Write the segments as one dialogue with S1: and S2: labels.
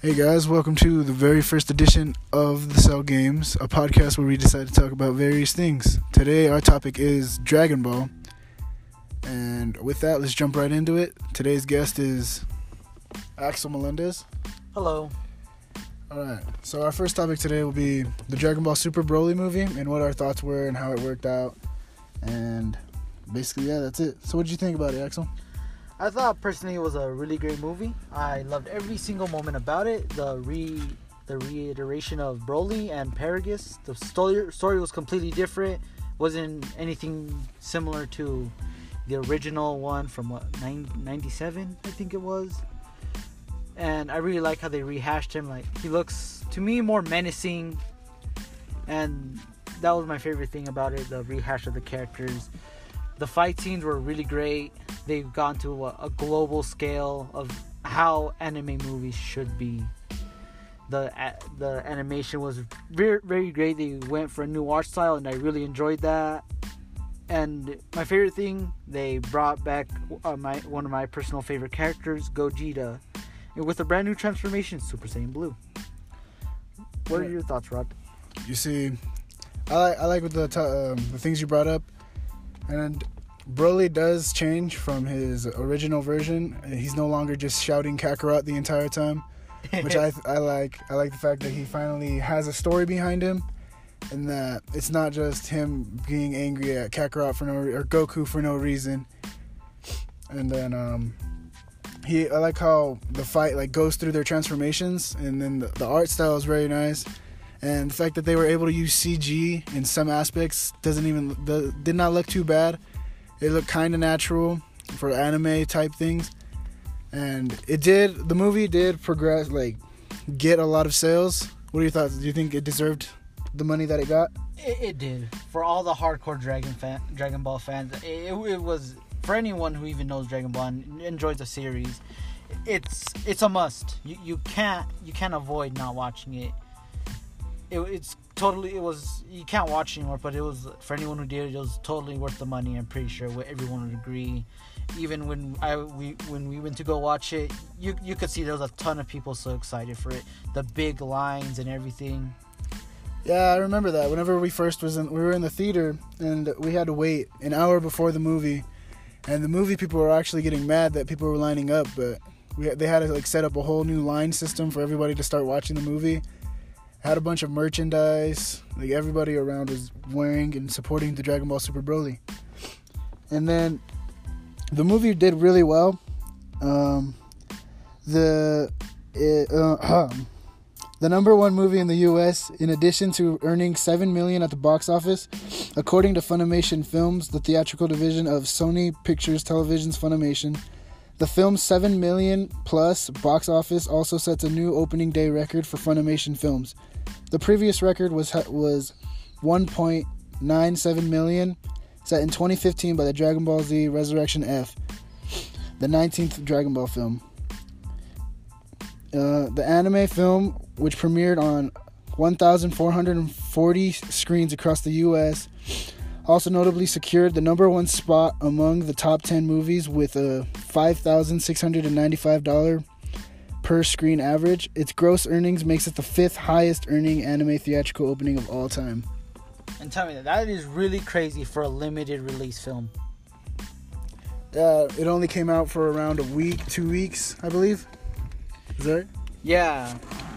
S1: Hey guys, welcome to the very first edition of the Cell Games, a podcast where we decide to talk about various things. Today, our topic is Dragon Ball. And with that, let's jump right into it. Today's guest is Axel Melendez.
S2: Hello.
S1: Alright, so our first topic today will be the Dragon Ball Super Broly movie and what our thoughts were and how it worked out. And basically, yeah, that's it. So, what did you think about it, Axel?
S2: I thought personally it was a really great movie. I loved every single moment about it. The re the reiteration of Broly and Paragus. The story story was completely different. Wasn't anything similar to the original one from what 97 I think it was. And I really like how they rehashed him. Like he looks to me more menacing, and that was my favorite thing about it. The rehash of the characters. The fight scenes were really great they've gone to a, a global scale of how anime movies should be. The the animation was very very great. They went for a new art style, and I really enjoyed that. And my favorite thing, they brought back uh, my one of my personal favorite characters, Gogeta, and with a brand new transformation, Super Saiyan Blue. What are your thoughts, Rod?
S1: You see, I like I like the t- um, the things you brought up, and Broly does change from his original version. He's no longer just shouting Kakarot the entire time, which I I like. I like the fact that he finally has a story behind him, and that it's not just him being angry at Kakarot for no or Goku for no reason. And then um, he I like how the fight like goes through their transformations, and then the, the art style is very nice. And the fact that they were able to use CG in some aspects doesn't even did not look too bad it looked kind of natural for anime type things, and it did. The movie did progress, like get a lot of sales. What are your thoughts? Do you think it deserved the money that it got?
S2: It, it did for all the hardcore Dragon fan, Dragon Ball fans. It, it, was for anyone who even knows Dragon Ball and enjoys the series. It's it's a must. You you can't you can't avoid not watching it. It it's totally it was you can't watch anymore but it was for anyone who did it was totally worth the money. I'm pretty sure everyone would agree. Even when i we when we went to go watch it you you could see there was a ton of people so excited for it. The big lines and everything.
S1: Yeah i remember that. Whenever we first was in we were in the theater and we had to wait an hour before the movie. And the movie people were actually getting mad that people were lining up but we, they had to like set up a whole new line system for everybody to start watching the movie had a bunch of merchandise. Like everybody around was wearing and supporting the Dragon Ball Super Broly. And then the movie did really well. Um, the it, uh, the number one movie in the U.S. in addition to earning seven million at the box office, according to Funimation Films, the theatrical division of Sony Pictures Television's Funimation. The film's 7 million plus box office also sets a new opening day record for Funimation Films. The previous record was was 1.97 million, set in 2015 by the Dragon Ball Z Resurrection F, the 19th Dragon Ball film. Uh, the anime film, which premiered on 1,440 screens across the U.S., also notably secured the number one spot among the top 10 movies with a $5,695 per screen average. Its gross earnings makes it the fifth highest earning anime theatrical opening of all time.
S2: And tell me that that is really crazy for a limited release film.
S1: Uh, it only came out for around a week, two weeks, I believe. Is that right?
S2: Yeah.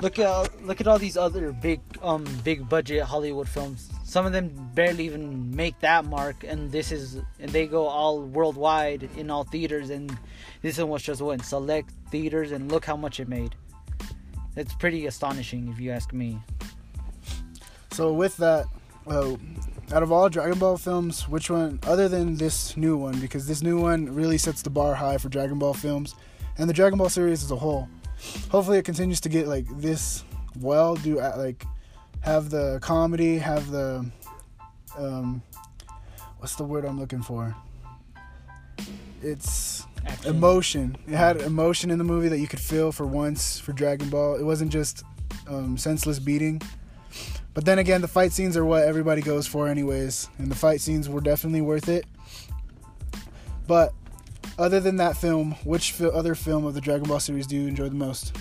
S2: Look at look at all these other big um big budget Hollywood films some of them barely even make that mark and this is and they go all worldwide in all theaters and this one was just what select theaters and look how much it made. It's pretty astonishing if you ask me.
S1: So with that uh, out of all dragon ball films which one other than this new one because this new one really sets the bar high for dragon ball films and the dragon ball series as a whole hopefully it continues to get like this well do uh, like have the comedy, have the um, what's the word I'm looking for? It's Action. emotion. It had emotion in the movie that you could feel for once for Dragon Ball. It wasn't just um, senseless beating. But then again, the fight scenes are what everybody goes for, anyways, and the fight scenes were definitely worth it. But other than that film, which other film of the Dragon Ball series do you enjoy the most?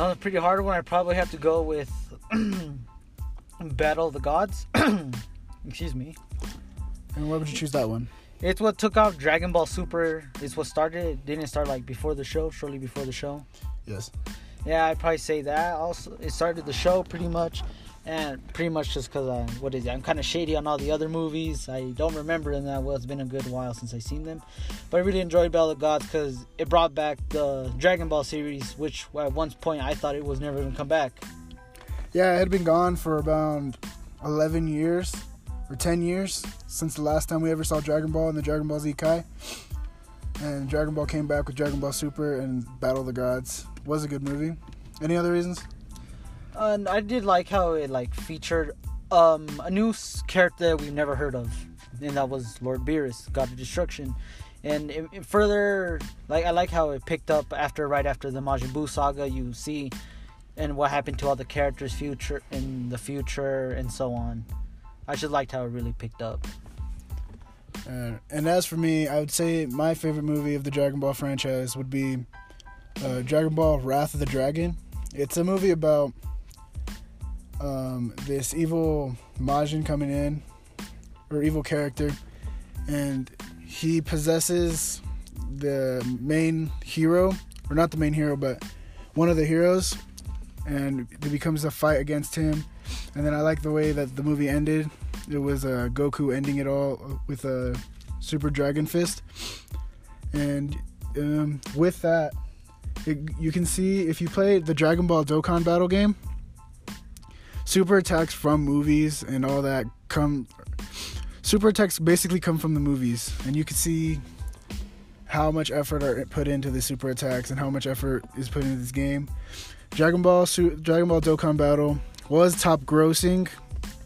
S2: On a pretty hard one, I probably have to go with Battle of the Gods. Excuse me.
S1: And why would you choose that one?
S2: It's what took off Dragon Ball Super. It's what started. It didn't start like before the show, shortly before the show.
S1: Yes.
S2: Yeah, I'd probably say that. Also, it started the show pretty much, and pretty much just because I, uh, what is it? I'm kind of shady on all the other movies. I don't remember them that well. It's been a good while since I've seen them, but I really enjoyed Battle of the Gods because it brought back the Dragon Ball series, which at one point I thought it was never gonna come back.
S1: Yeah, it had been gone for about 11 years or 10 years since the last time we ever saw Dragon Ball in the Dragon Ball Z Kai. And Dragon Ball came back with Dragon Ball Super and Battle of the Gods. Was a good movie. Any other reasons?
S2: And I did like how it like featured um, a new character we've never heard of, and that was Lord Beerus, God of Destruction. And it, it further, like I like how it picked up after right after the Majin Buu saga. You see, and what happened to all the characters' future in the future and so on. I just liked how it really picked up.
S1: Uh, and as for me, I would say my favorite movie of the Dragon Ball franchise would be uh, Dragon Ball Wrath of the Dragon. It's a movie about um, this evil Majin coming in, or evil character, and he possesses the main hero, or not the main hero, but one of the heroes, and it becomes a fight against him. And then I like the way that the movie ended. It was uh, Goku ending it all with a Super Dragon Fist, and um, with that, it, you can see if you play the Dragon Ball Dokkan Battle game, super attacks from movies and all that come. Super attacks basically come from the movies, and you can see how much effort are put into the super attacks and how much effort is put into this game. Dragon Ball Dragon Ball Dokkan Battle was top grossing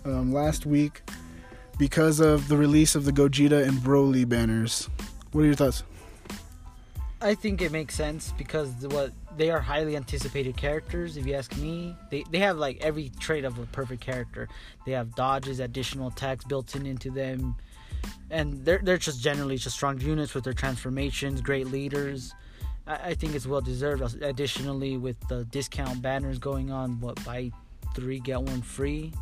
S1: um, last week because of the release of the Gogeta and Broly banners. What are your thoughts?
S2: I think it makes sense because what they are highly anticipated characters. If you ask me, they they have like every trait of a perfect character. They have dodges, additional attacks built in into them, and they're they're just generally just strong units with their transformations, great leaders. I, I think it's well deserved. Additionally, with the discount banners going on, what buy three get one free,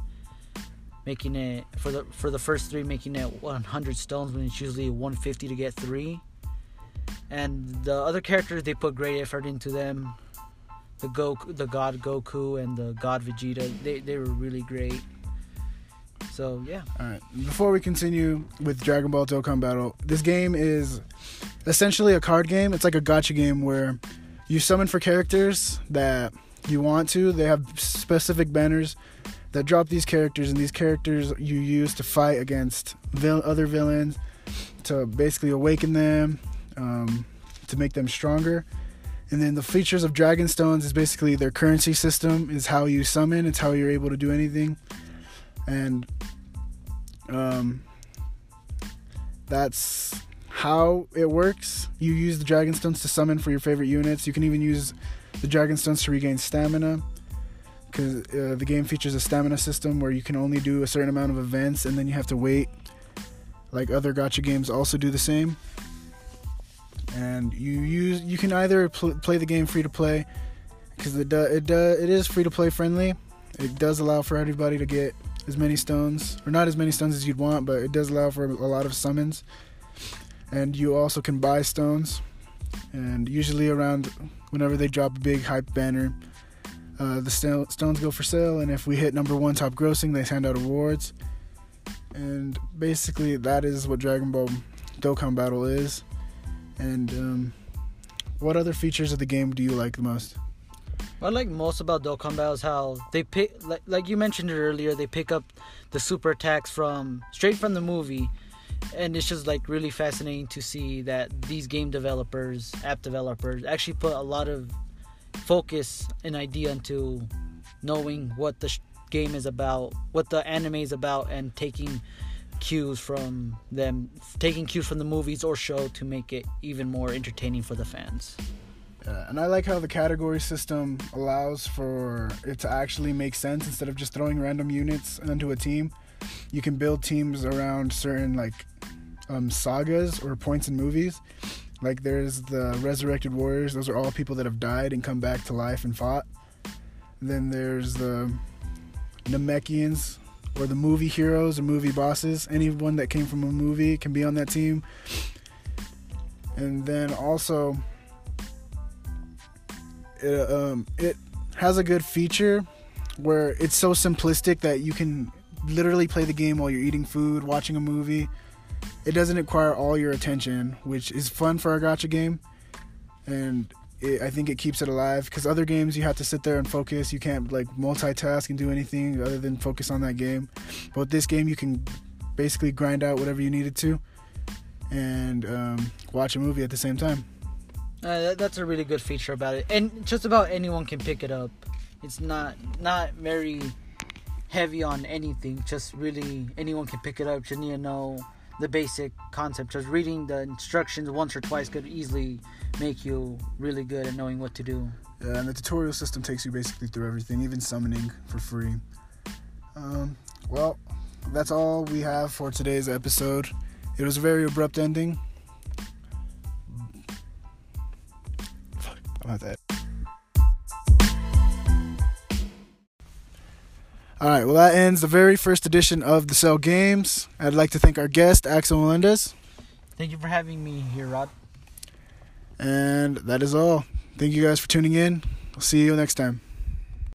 S2: making it for the for the first three making it 100 stones when it's usually 150 to get three and the other characters they put great effort into them the Goku, the God Goku, and the God Vegeta. They they were really great. So yeah,
S1: All right. Before we continue with Dragon Ball Dokkan Battle, this game is essentially a card game. It's like a gacha game where you summon for characters that you want to. They have specific banners that drop these characters, and these characters you use to fight against vil- other villains to basically awaken them, um, to make them stronger. And then the features of Dragon Stones is basically their currency system, is how you summon, it's how you're able to do anything. And um, that's how it works. You use the Dragon Stones to summon for your favorite units. You can even use the Dragon Stones to regain stamina. Because uh, the game features a stamina system where you can only do a certain amount of events and then you have to wait. Like other gacha games also do the same. And you use you can either pl- play the game free to play because it do, it do, it is free to play friendly. It does allow for everybody to get as many stones, or not as many stones as you'd want, but it does allow for a lot of summons. And you also can buy stones, and usually around whenever they drop a big hype banner, uh, the sto- stones go for sale. And if we hit number one top grossing, they hand out awards. And basically, that is what Dragon Ball Dokkan Battle is. And um, what other features of the game do you like the most?
S2: what I like most about Dokkan Battle is how they pick, like like you mentioned it earlier, they pick up the super attacks from straight from the movie, and it's just like really fascinating to see that these game developers, app developers, actually put a lot of focus and idea into knowing what the sh- game is about, what the anime is about, and taking cues from them, taking cues from the movies or show to make it even more entertaining for the fans.
S1: Uh, and I like how the category system allows for it to actually make sense instead of just throwing random units into a team. You can build teams around certain like um, sagas or points in movies. Like there's the Resurrected Warriors; those are all people that have died and come back to life and fought. Then there's the Namekians, or the movie heroes or movie bosses. Anyone that came from a movie can be on that team. And then also, it, um, it has a good feature where it's so simplistic that you can literally play the game while you're eating food, watching a movie. It doesn't require all your attention, which is fun for a gacha game. And it, I think it keeps it alive because other games you have to sit there and focus. You can't like multitask and do anything other than focus on that game. But with this game, you can basically grind out whatever you needed to and um, watch a movie at the same time.
S2: Uh, that, that's a really good feature about it, and just about anyone can pick it up. It's not not very heavy on anything. Just really anyone can pick it up. Just need to know the basic concept. Just reading the instructions once or twice could easily make you really good at knowing what to do.
S1: Yeah, and the tutorial system takes you basically through everything, even summoning for free. Um, well, that's all we have for today's episode. It was a very abrupt ending. Fuck, about that. All right, well, that ends the very first edition of the Cell Games. I'd like to thank our guest, Axel Melendez.
S2: Thank you for having me here, Rod.
S1: And that is all. Thank you guys for tuning in. I'll see you next time.